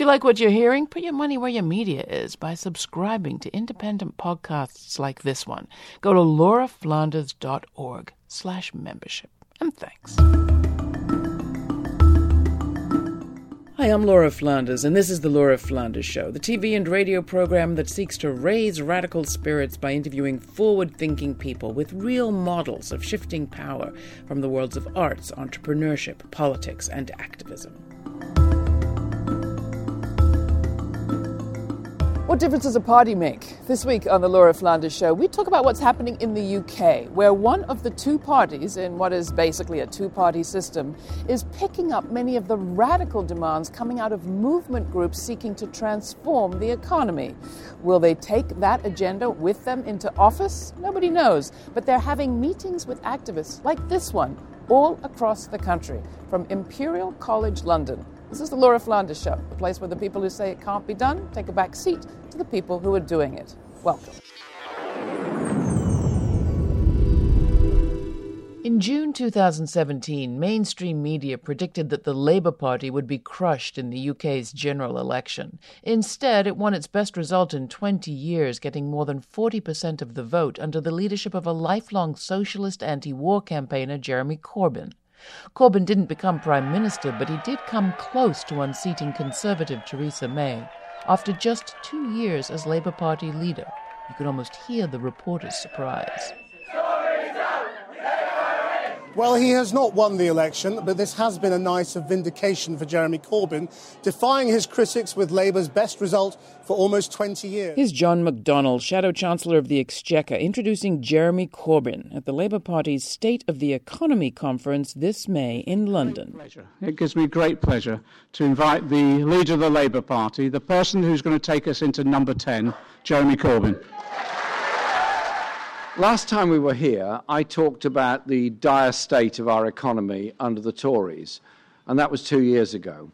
If you like what you're hearing, put your money where your media is by subscribing to independent podcasts like this one. Go to lauraflanders.org slash membership. And thanks. Hi, I'm Laura Flanders, and this is The Laura Flanders Show, the TV and radio program that seeks to raise radical spirits by interviewing forward thinking people with real models of shifting power from the worlds of arts, entrepreneurship, politics, and activism. What difference does a party make? This week on the Laura Flanders Show, we talk about what's happening in the UK, where one of the two parties in what is basically a two party system is picking up many of the radical demands coming out of movement groups seeking to transform the economy. Will they take that agenda with them into office? Nobody knows. But they're having meetings with activists like this one all across the country, from Imperial College London. This is the Laura Flanders Show, the place where the people who say it can't be done take a back seat to the people who are doing it. Welcome. In June 2017, mainstream media predicted that the Labour Party would be crushed in the UK's general election. Instead, it won its best result in 20 years, getting more than 40% of the vote under the leadership of a lifelong socialist anti war campaigner, Jeremy Corbyn. Corbyn didn't become Prime Minister, but he did come close to unseating Conservative Theresa May. After just two years as Labour Party leader, you could almost hear the reporter's surprise. Well, he has not won the election, but this has been a night of vindication for Jeremy Corbyn, defying his critics with Labour's best result for almost 20 years. Here's John McDonnell, Shadow Chancellor of the Exchequer, introducing Jeremy Corbyn at the Labour Party's State of the Economy conference this May in London. It gives me great pleasure to invite the leader of the Labour Party, the person who's going to take us into number 10, Jeremy Corbyn. Last time we were here, I talked about the dire state of our economy under the Tories, and that was two years ago.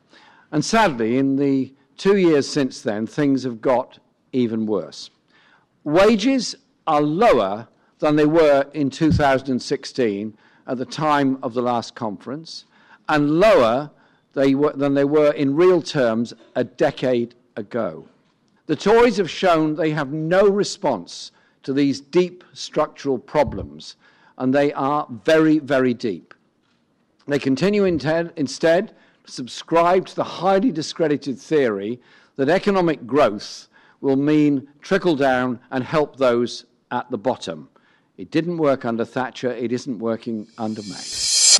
And sadly, in the two years since then, things have got even worse. Wages are lower than they were in 2016 at the time of the last conference, and lower they were, than they were in real terms a decade ago. The Tories have shown they have no response to these deep structural problems, and they are very, very deep. They continue instead to subscribe to the highly discredited theory that economic growth will mean trickle down and help those at the bottom. It didn't work under Thatcher, it isn't working under May.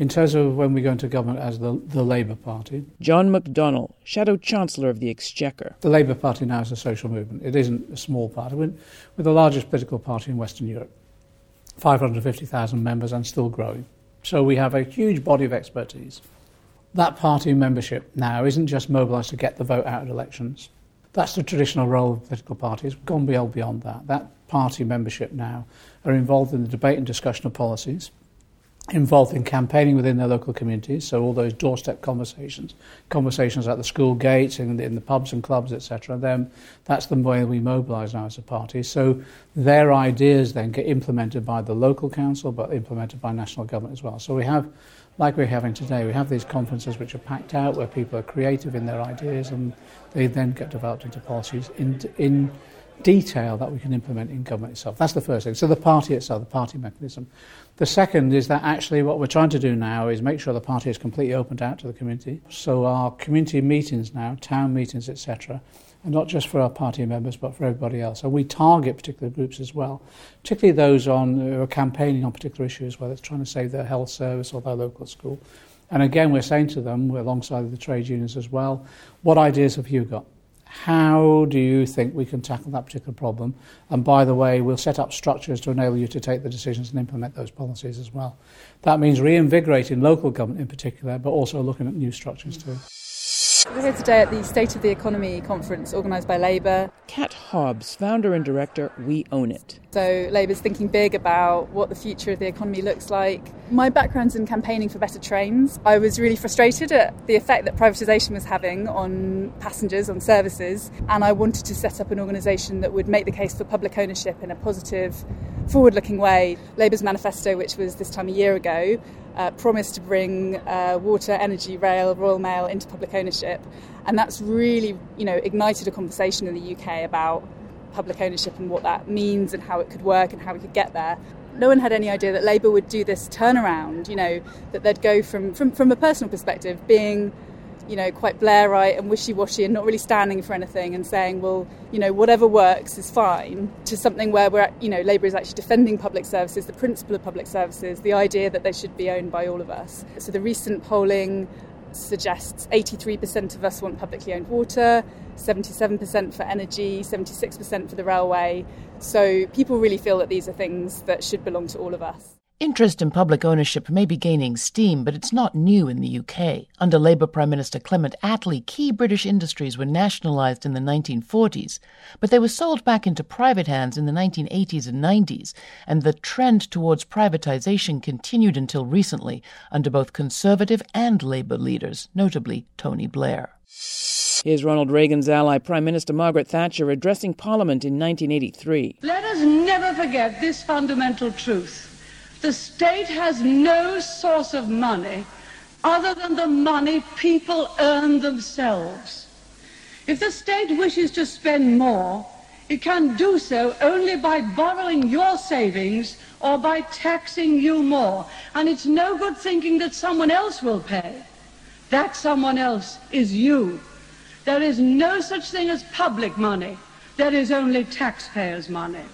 In terms of when we go into government as the, the Labour Party, John McDonnell, Shadow Chancellor of the Exchequer. The Labour Party now is a social movement. It isn't a small party. We're, we're the largest political party in Western Europe, 550,000 members and still growing. So we have a huge body of expertise. That party membership now isn't just mobilised to get the vote out at elections. That's the traditional role of political parties. We've gone beyond, beyond that. That party membership now are involved in the debate and discussion of policies, involved in campaigning within their local communities, so all those doorstep conversations, conversations at the school gates, in, in the pubs and clubs, etc. Then that's the way we mobilise now as a party. So their ideas then get implemented by the local council, but implemented by national government as well. So we have, like we're having today, we have these conferences which are packed out, where people are creative in their ideas, and they then get developed into policies in in detail that we can implement in government itself. That's the first thing. So the party itself, the party mechanism. The second is that actually what we're trying to do now is make sure the party is completely opened out to the community. So our community meetings now, town meetings, etc., are not just for our party members but for everybody else. And we target particular groups as well, particularly those on who are campaigning on particular issues, whether it's trying to save their health service or their local school. And again, we're saying to them, alongside the trade unions as well, what ideas have you got? How do you think we can tackle that particular problem? And by the way, we'll set up structures to enable you to take the decisions and implement those policies as well. That means reinvigorating local government in particular, but also looking at new structures too. We're here today at the State of the Economy conference organised by Labour. Kat Hobbs, founder and director, We Own It. So Labour's thinking big about what the future of the economy looks like. My background's in campaigning for better trains. I was really frustrated at the effect that privatisation was having on passengers, on services, and I wanted to set up an organisation that would make the case for public ownership in a positive forward looking way. Labour's manifesto, which was this time a year ago, uh, promised to bring uh, water, energy, rail, Royal Mail into public ownership. And that's really, you know, ignited a conversation in the UK about public ownership and what that means and how it could work and how we could get there. No one had any idea that Labour would do this turnaround, you know, that they'd go from, from, from a personal perspective, being you know, quite Blairite and wishy-washy and not really standing for anything and saying, well, you know, whatever works is fine, to something where we're, you know, Labour is actually defending public services, the principle of public services, the idea that they should be owned by all of us. So the recent polling suggests 83% of us want publicly owned water, 77% for energy, 76% for the railway. So people really feel that these are things that should belong to all of us. Interest in public ownership may be gaining steam, but it's not new in the UK. Under Labour Prime Minister Clement Attlee, key British industries were nationalised in the 1940s, but they were sold back into private hands in the 1980s and 90s, and the trend towards privatisation continued until recently under both Conservative and Labour leaders, notably Tony Blair. Here's Ronald Reagan's ally, Prime Minister Margaret Thatcher, addressing Parliament in 1983. Let us never forget this fundamental truth the state has no source of money other than the money people earn themselves. If the state wishes to spend more, it can do so only by borrowing your savings or by taxing you more. And it's no good thinking that someone else will pay. That someone else is you. There is no such thing as public money. There is only taxpayers' money.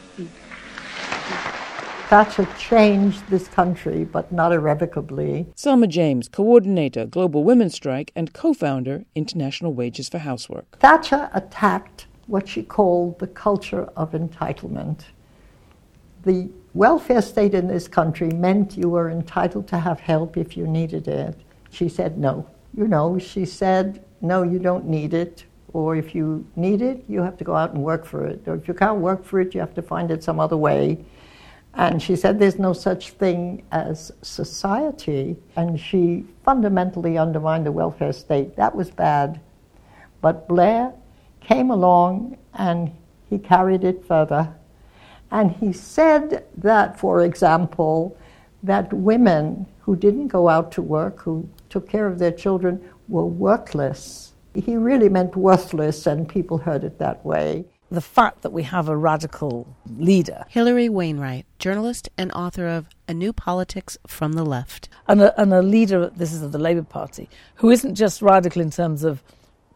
Thatcher changed this country, but not irrevocably. Selma James, coordinator, Global Women's Strike, and co founder, International Wages for Housework. Thatcher attacked what she called the culture of entitlement. The welfare state in this country meant you were entitled to have help if you needed it. She said no. You know, she said, no, you don't need it. Or if you need it, you have to go out and work for it. Or if you can't work for it, you have to find it some other way. And she said there's no such thing as society. And she fundamentally undermined the welfare state. That was bad. But Blair came along and he carried it further. And he said that, for example, that women who didn't go out to work, who took care of their children, were worthless. He really meant worthless, and people heard it that way the fact that we have a radical leader. Hilary Wainwright, journalist and author of A New Politics from the Left. And a, and a leader, this is of the Labour Party, who isn't just radical in terms of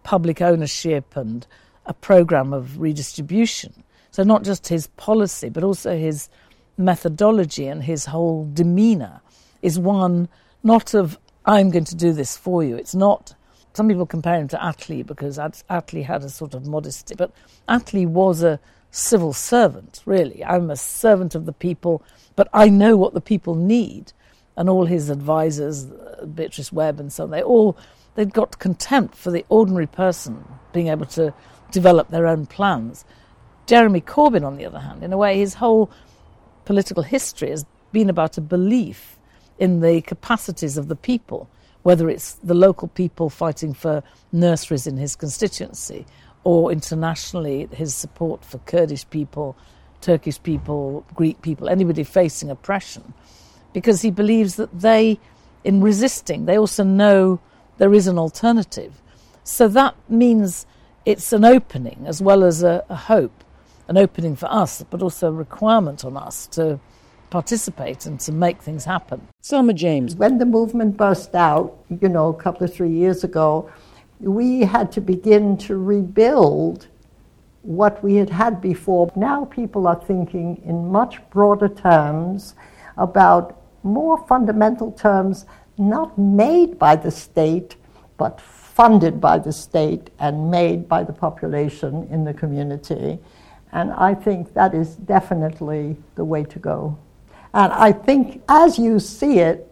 public ownership and a programme of redistribution. So, not just his policy, but also his methodology and his whole demeanour is one not of, I'm going to do this for you. It's not some people compare him to Attlee because Attlee had a sort of modesty, but Attlee was a civil servant, really. I'm a servant of the people, but I know what the people need. And all his advisors, uh, Beatrice Webb and so on, they all they'd got contempt for the ordinary person being able to develop their own plans. Jeremy Corbyn, on the other hand, in a way, his whole political history has been about a belief in the capacities of the people whether it's the local people fighting for nurseries in his constituency or internationally his support for Kurdish people, Turkish people, Greek people, anybody facing oppression, because he believes that they, in resisting, they also know there is an alternative. So that means it's an opening as well as a, a hope, an opening for us, but also a requirement on us to participate and to make things happen. Selma James. When the movement burst out, you know, a couple of three years ago, we had to begin to rebuild what we had had before. Now people are thinking in much broader terms about more fundamental terms, not made by the state, but funded by the state and made by the population in the community. And I think that is definitely the way to go. And I think as you see it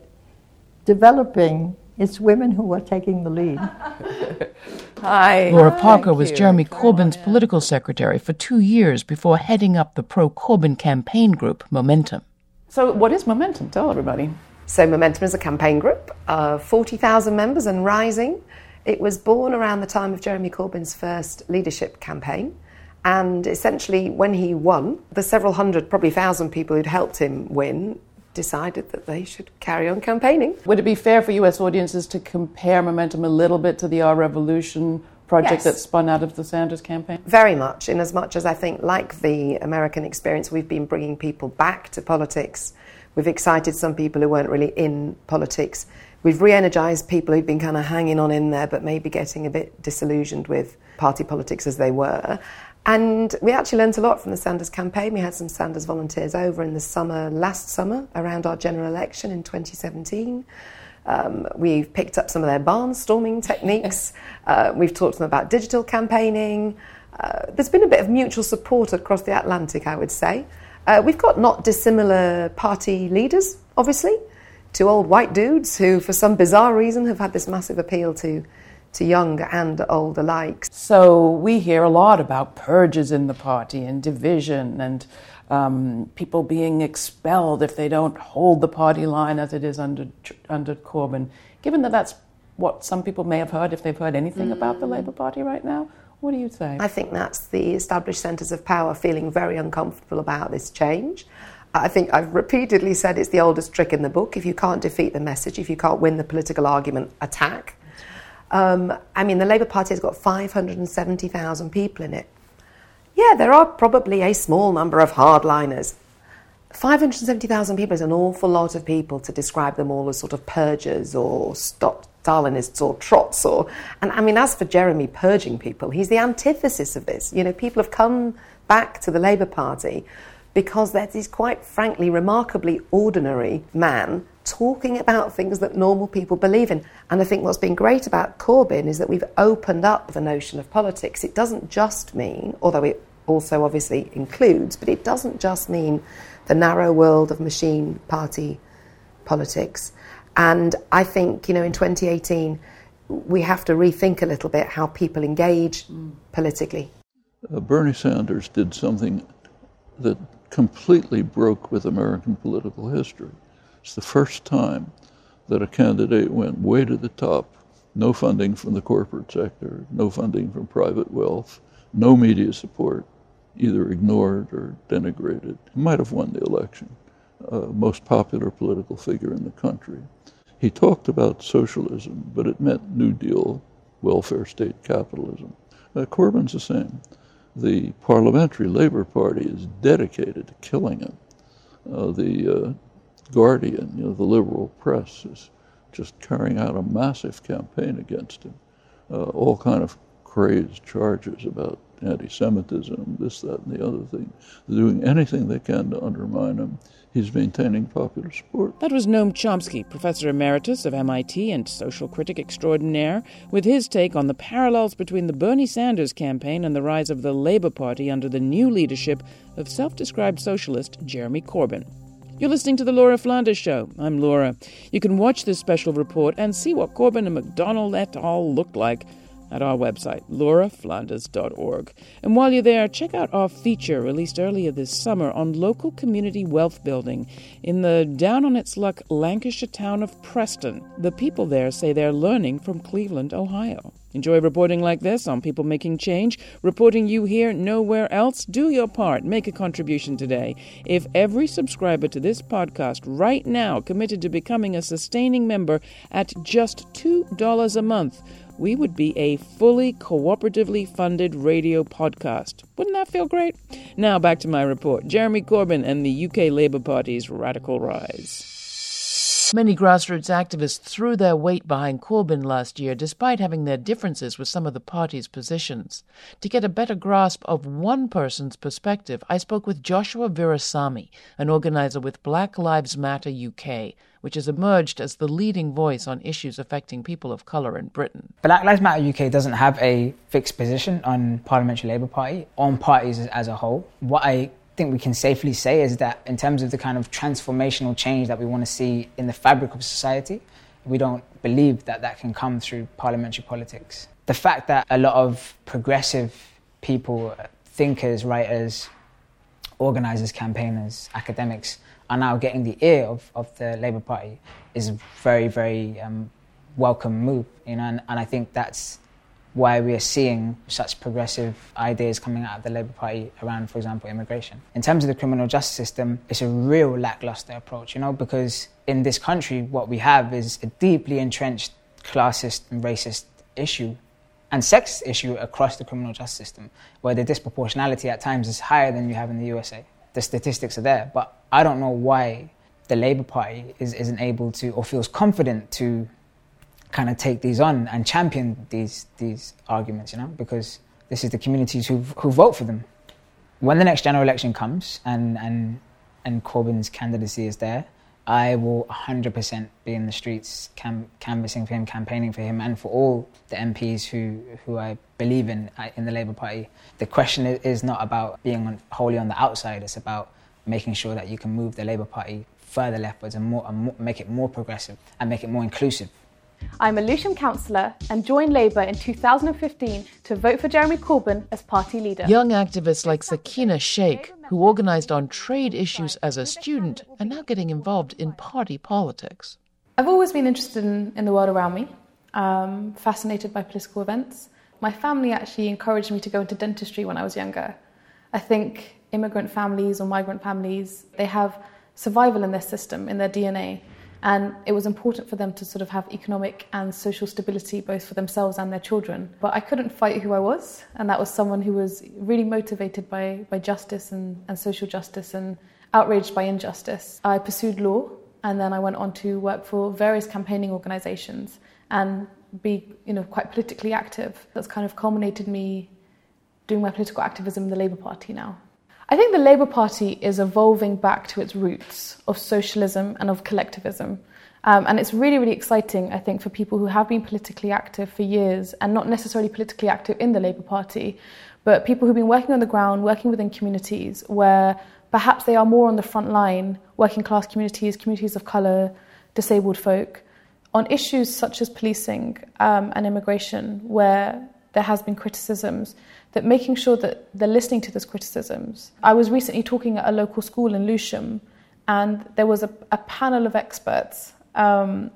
developing, it's women who are taking the lead. Hi. Laura Parker Thank was you. Jeremy Corbyn's political secretary for two years before heading up the pro Corbyn campaign group, Momentum. So, what is Momentum? Tell everybody. So, Momentum is a campaign group of 40,000 members and rising. It was born around the time of Jeremy Corbyn's first leadership campaign And essentially, when he won, the several hundred, probably thousand people who'd helped him win decided that they should carry on campaigning. Would it be fair for US audiences to compare momentum a little bit to the Our Revolution project Yes. that spun out of the Sanders campaign? Very much, in as much as I think, like the American experience, we've been bringing people back to politics. We've excited some people who weren't really in politics. We've re energized people who'd been kind of hanging on in there, but maybe getting a bit disillusioned with party politics as they were. And we actually learnt a lot from the Sanders campaign. We had some Sanders volunteers over in the summer, last summer, around our general election in 2017. Um, we've picked up some of their barnstorming techniques. uh, we've talked to them about digital campaigning. Uh, there's been a bit of mutual support across the Atlantic, I would say. Uh, we've got not dissimilar party leaders, obviously, two old white dudes who, for some bizarre reason, have had this massive appeal to, to young and old alike. So we hear a lot about purges in the party and division and um, people being expelled if they don't hold the party line as it is under under Corbyn. Given that that's what some people may have heard, if they've heard anything about the Labour Party right now, what do you say? I think that's the established centres of power feeling very uncomfortable about this change. I think I've repeatedly said it's the oldest trick in the book. If you can't defeat the message, if you can't win the political argument, attack. Um, I mean, the Labour Party has got 570,000 people in it. Yeah, there are probably a small number of hardliners. 570,000 people is an awful lot of people to describe them all as sort of purgers or stop Stalinists or trots or and I mean as for Jeremy purging people, he's the antithesis of this. You know, people have come back to the Labour Party because there's this quite frankly remarkably ordinary man talking about things that normal people believe in. And I think what's been great about Corbyn is that we've opened up the notion of politics. It doesn't just mean, although it also obviously includes, but it doesn't just mean the narrow world of machine party politics. And I think, you know, in 2018, we have to rethink a little bit how people engage politically. Uh, Bernie Sanders did something that completely broke with American political history. It's the first time that a candidate went way to the top. No funding from the corporate sector, no funding from private wealth, no media support, either ignored or denigrated. He might have won the election, uh, most popular political figure in the country. He talked about socialism, but it meant New Deal, welfare state capitalism. Uh, Corbyn's the same. The Parliamentary Labour Party is dedicated to killing him. Uh, the uh, Guardian, you know, the liberal press, is just carrying out a massive campaign against him. Uh, all kind of crazed charges about anti-Semitism, this, that, and the other thing. They're doing anything they can to undermine him. He's maintaining popular support. That was Noam Chomsky, professor emeritus of MIT and social critic extraordinaire, with his take on the parallels between the Bernie Sanders campaign and the rise of the Labour Party under the new leadership of self described socialist Jeremy Corbyn. You're listening to The Laura Flanders Show. I'm Laura. You can watch this special report and see what Corbyn and McDonnell et al. looked like at our website, lauraflanders.org. And while you're there, check out our feature released earlier this summer on local community wealth building in the down on its luck Lancashire town of Preston. The people there say they're learning from Cleveland, Ohio. Enjoy reporting like this on People Making Change, reporting you hear nowhere else? Do your part. Make a contribution today. If every subscriber to this podcast right now committed to becoming a sustaining member at just $2 a month, we would be a fully cooperatively funded radio podcast. Wouldn't that feel great? Now back to my report Jeremy Corbyn and the UK Labour Party's radical rise. Many grassroots activists threw their weight behind Corbyn last year, despite having their differences with some of the party's positions. To get a better grasp of one person's perspective, I spoke with Joshua Virasami, an organizer with Black Lives Matter UK, which has emerged as the leading voice on issues affecting people of colour in Britain. Black Lives Matter UK doesn't have a fixed position on Parliamentary Labour Party, on parties as a whole. What I think we can safely say is that in terms of the kind of transformational change that we want to see in the fabric of society, we don't believe that that can come through parliamentary politics. The fact that a lot of progressive people, thinkers, writers, organisers, campaigners, academics are now getting the ear of, of the Labour Party is a very, very um, welcome move, you know, and, and I think that's why we are seeing such progressive ideas coming out of the Labour Party around, for example, immigration. In terms of the criminal justice system, it's a real lackluster approach, you know, because in this country, what we have is a deeply entrenched classist and racist issue and sexist issue across the criminal justice system, where the disproportionality at times is higher than you have in the USA. The statistics are there, but I don't know why the Labour Party is, isn't able to or feels confident to kind of take these on and champion these these arguments, you know, because this is the communities who who vote for them. When the next general election comes and and and Corbyn's candidacy is there, I will 100% be in the streets cam- canvassing for him, campaigning for him, and for all the MPs who, who I believe in uh, in the Labour Party. The question is not about being on, wholly on the outside, it's about making sure that you can move the Labour Party further leftwards and, more, and more, make it more progressive and make it more inclusive. I'm a Lewisham councillor and joined Labour in 2015 to vote for Jeremy Corbyn as party leader. Young activists like Sakina Sheikh, who organised on trade issues as a student, are now getting involved in party politics. I've always been interested in, in the world around me, um, fascinated by political events. My family actually encouraged me to go into dentistry when I was younger. I think immigrant families or migrant families, they have survival in their system, in their DNA. And it was important for them to sort of have economic and social stability both for themselves and their children. But I couldn't fight who I was, and that was someone who was really motivated by, by justice and, and social justice and outraged by injustice. I pursued law, and then I went on to work for various campaigning organizations and be you know, quite politically active. That's kind of culminated me doing my political activism in the Labour Party now. I think the Labour Party is evolving back to its roots of socialism and of collectivism. Um, and it's really, really exciting, I think, for people who have been politically active for years and not necessarily politically active in the Labour Party, but people who've been working on the ground, working within communities where perhaps they are more on the front line, working class communities, communities of colour, disabled folk, on issues such as policing um, and immigration, where there has been criticisms that making sure that they're listening to those criticisms. I was recently talking at a local school in Lewisham, and there was a, a panel of experts um,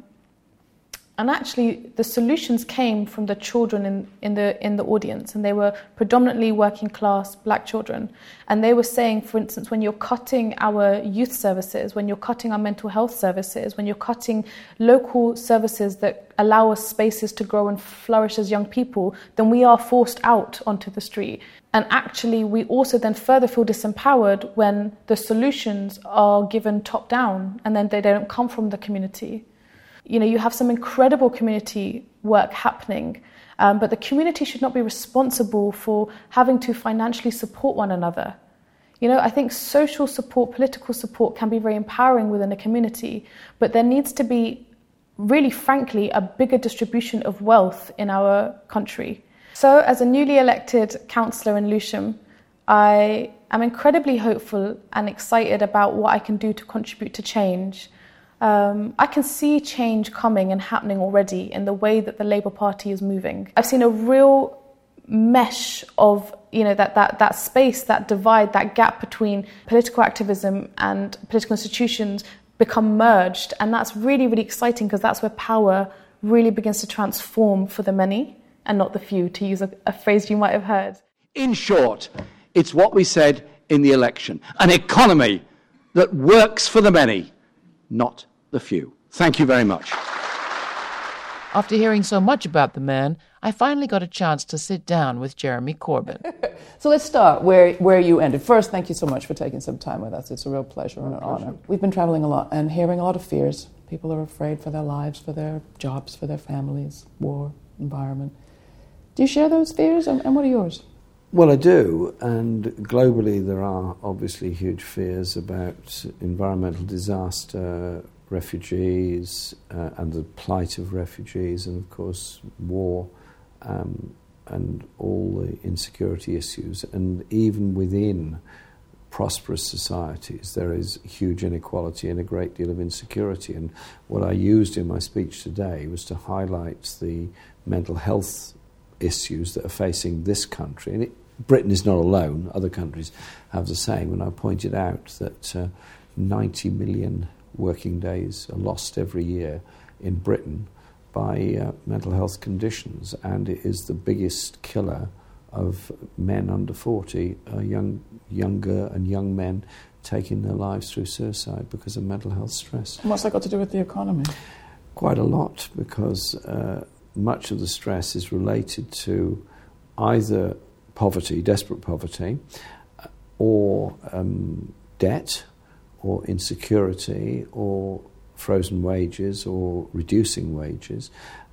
and actually, the solutions came from the children in, in, the, in the audience, and they were predominantly working class black children. And they were saying, for instance, when you're cutting our youth services, when you're cutting our mental health services, when you're cutting local services that allow us spaces to grow and flourish as young people, then we are forced out onto the street. And actually, we also then further feel disempowered when the solutions are given top down and then they don't come from the community you know, you have some incredible community work happening, um, but the community should not be responsible for having to financially support one another. You know, I think social support, political support can be very empowering within a community, but there needs to be, really frankly, a bigger distribution of wealth in our country. So, as a newly elected councillor in Lewisham, I am incredibly hopeful and excited about what I can do to contribute to change um, I can see change coming and happening already in the way that the Labour Party is moving. I've seen a real mesh of you know that, that, that space, that divide, that gap between political activism and political institutions become merged, and that's really really exciting because that's where power really begins to transform for the many and not the few, to use a, a phrase you might have heard. In short, it's what we said in the election: an economy that works for the many, not the few. Thank you very much. After hearing so much about the man, I finally got a chance to sit down with Jeremy Corbyn. so let's start where, where you ended. First, thank you so much for taking some time with us. It's a real pleasure and an pleasure. honor. We've been traveling a lot and hearing a lot of fears. People are afraid for their lives, for their jobs, for their families, war, environment. Do you share those fears, and, and what are yours? Well, I do, and globally there are obviously huge fears about environmental disaster, refugees uh, and the plight of refugees, and of course, war um, and all the insecurity issues. And even within prosperous societies, there is huge inequality and a great deal of insecurity. And what I used in my speech today was to highlight the mental health issues that are facing this country. And it, Britain is not alone, other countries have the same. And I pointed out that uh, 90 million working days are lost every year in Britain by uh, mental health conditions, and it is the biggest killer of men under 40, uh, young, younger and young men taking their lives through suicide because of mental health stress. And what's that got to do with the economy? Quite a lot, because uh, much of the stress is related to either poverty, desperate poverty, uh, or um, debt, or insecurity, or frozen wages, or reducing wages.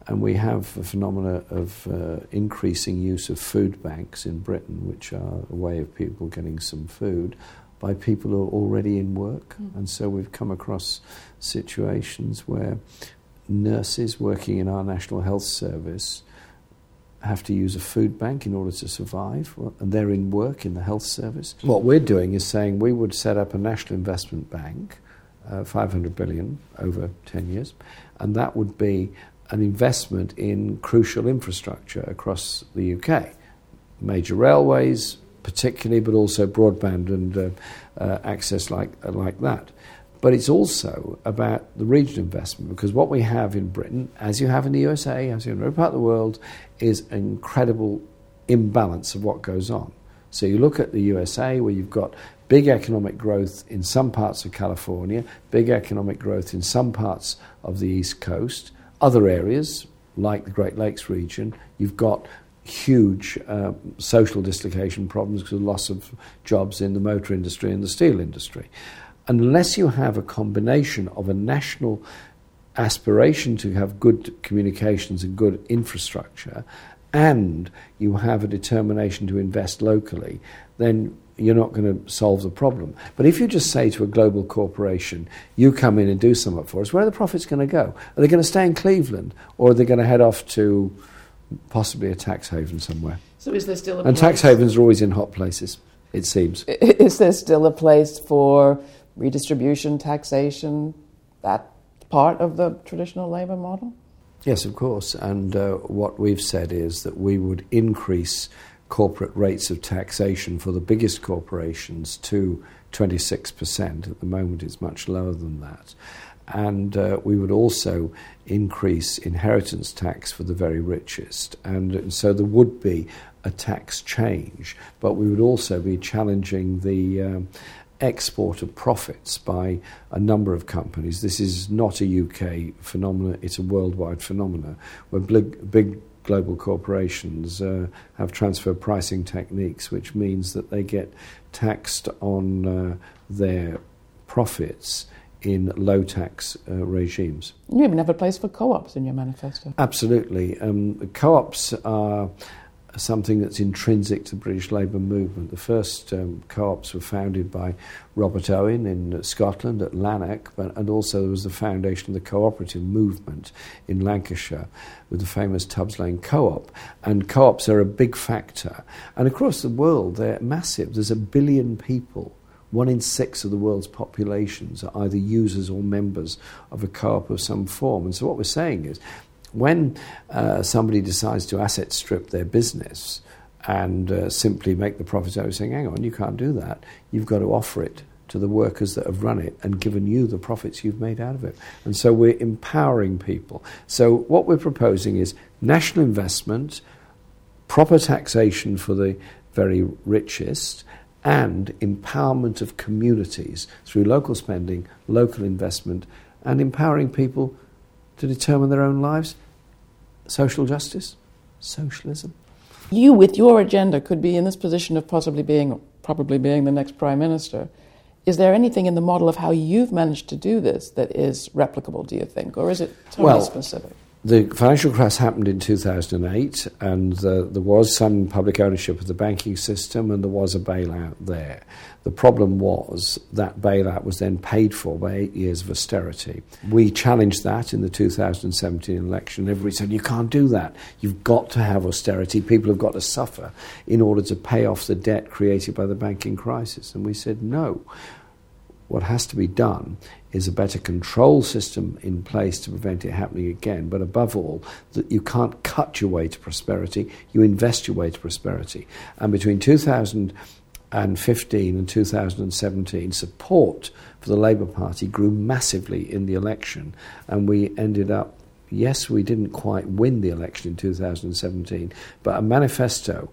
And we have a phenomena of uh, increasing use of food banks in Britain, which are a way of people getting some food by people who are already in work. Mm. And so we've come across situations where nurses working in our National Health Service have to use a food bank in order to survive, and they're in work in the health service. What we're doing is saying we would set up a national investment bank, uh, 500 billion over 10 years, and that would be an investment in crucial infrastructure across the UK. Major railways, particularly, but also broadband and uh, uh, access like, uh, like that. But it's also about the regional investment because what we have in Britain, as you have in the USA, as you have in every part of the world, is an incredible imbalance of what goes on. So you look at the USA where you've got big economic growth in some parts of California, big economic growth in some parts of the East Coast, other areas, like the Great Lakes region, you've got huge uh, social dislocation problems because of loss of jobs in the motor industry and the steel industry. Unless you have a combination of a national aspiration to have good communications and good infrastructure, and you have a determination to invest locally, then you're not going to solve the problem. But if you just say to a global corporation, you come in and do something for us, where are the profits going to go? Are they going to stay in Cleveland or are they going to head off to possibly a tax haven somewhere? So is there still a And place? tax havens are always in hot places, it seems. Is there still a place for redistribution, taxation, that part of the traditional labour model? Yes, of course. And uh, what we've said is that we would increase corporate rates of taxation for the biggest corporations to 26%. At the moment, it's much lower than that. And uh, we would also increase inheritance tax for the very richest. And, and so there would be a tax change, but we would also be challenging the um, export of profits by a number of companies. This is not a UK phenomenon, it's a worldwide phenomenon where big, big global corporations uh, have transfer pricing techniques, which means that they get taxed on uh, their profits in low tax uh, regimes. You even have a place for co ops in your manifesto. Absolutely. Um, co ops are something that's intrinsic to the British labour movement. The first um, co-ops were founded by Robert Owen in Scotland at Lanark, but, and also there was the foundation of the cooperative movement in Lancashire with the famous Toad Lane Co-op. And co-ops are a big factor. And across the world, they're massive. There's a billion people one in six of the world's populations are either users or members of a co-op of some form. And so what we're saying is when uh, somebody decides to asset strip their business and uh, simply make the profits out of saying, hang on, you can't do that, you've got to offer it to the workers that have run it and given you the profits you've made out of it. And so we're empowering people. So what we're proposing is national investment, proper taxation for the very richest, and empowerment of communities through local spending, local investment, and empowering people to determine their own lives social justice, socialism. You, with your agenda, could be in this position of possibly being, probably being the next prime minister. Is there anything in the model of how you've managed to do this that is replicable, do you think, or is it totally well, specific? The financial crash happened in 2008, and uh, there was some public ownership of the banking system, and there was a bailout there. The problem was that bailout was then paid for by eight years of austerity. We challenged that in the 2017 election. Everybody said, You can't do that. You've got to have austerity. People have got to suffer in order to pay off the debt created by the banking crisis. And we said, No. What has to be done is a better control system in place to prevent it happening again. But above all, that you can't cut your way to prosperity, you invest your way to prosperity. And between 2015 and 2017, support for the Labour Party grew massively in the election, and we ended up yes, we didn't quite win the election in 2017, but a manifesto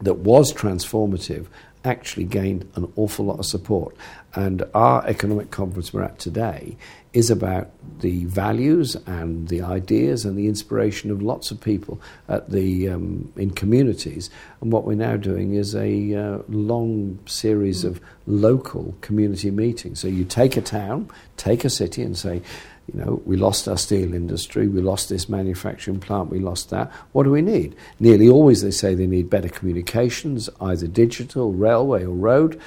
that was transformative actually gained an awful lot of support. And our economic conference we're at today is about the values and the ideas and the inspiration of lots of people at the um, in communities. And what we're now doing is a uh, long series of local community meetings. So you take a town, take a city, and say. You know, we lost our steel industry, we lost this manufacturing plant, we lost that. What do we need? Nearly always they say they need better communications, either digital, railway, or road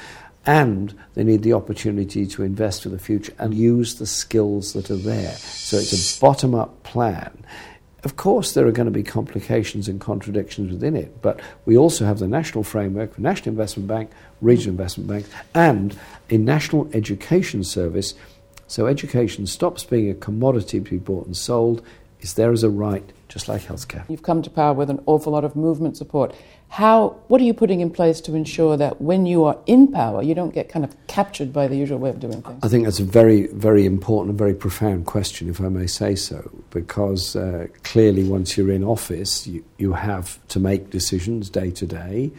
and they need the opportunity to invest for the future and use the skills that are there. So it's a bottom up plan. Of course, there are going to be complications and contradictions within it, but we also have the national framework, the National Investment Bank, regional investment banks, and a national education service. So education stops being a commodity to be bought and sold, is there as a right, just like healthcare. You've come to power with an awful lot of movement support. How, what are you putting in place to ensure that when you are in power, you don't get kind of captured by the usual way of doing things? I think that's a very, very important and very profound question, if I may say so, because uh, clearly once you're in office, you, you have to make decisions day to day,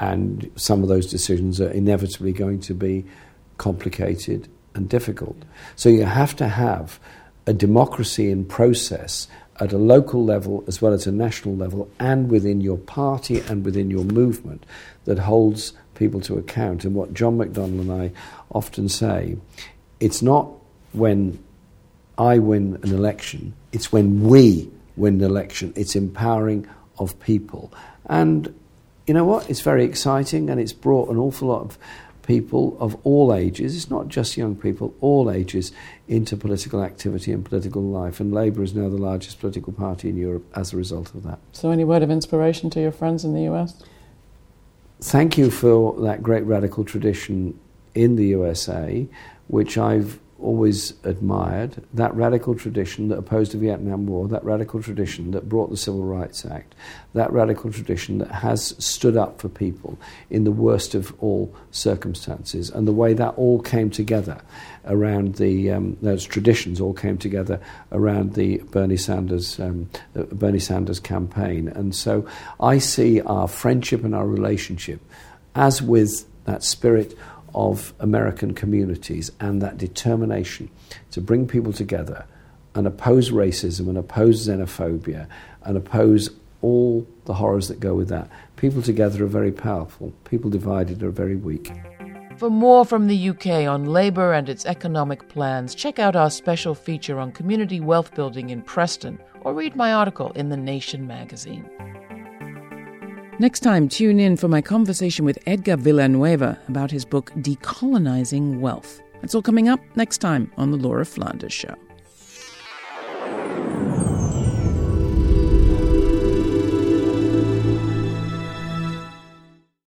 and some of those decisions are inevitably going to be complicated and difficult. So you have to have a democracy in process at a local level as well as a national level and within your party and within your movement that holds people to account. And what John McDonnell and I often say, it's not when I win an election, it's when we win an election. It's empowering of people. And you know what? It's very exciting and it's brought an awful lot of people of all ages, it's not just young people, all ages, into political activity and political life. And Labour is now the largest political party in Europe as a result of that. So, any word of inspiration to your friends in the US? Thank you for that great radical tradition in the USA, which I've always admired that radical tradition that opposed the Vietnam War, that radical tradition that brought the Civil Rights Act, that radical tradition that has stood up for people in the worst of all circumstances, and the way that all came together around the um, those traditions all came together around the Bernie Sanders um, Bernie Sanders campaign, and so I see our friendship and our relationship as with that spirit of American communities and that determination to bring people together and oppose racism and oppose xenophobia and oppose all the horrors that go with that. People together are very powerful, people divided are very weak. For more from the UK on Labour and its economic plans, check out our special feature on community wealth building in Preston or read my article in The Nation magazine. Next time, tune in for my conversation with Edgar Villanueva about his book Decolonizing Wealth. That's all coming up next time on The Laura Flanders Show.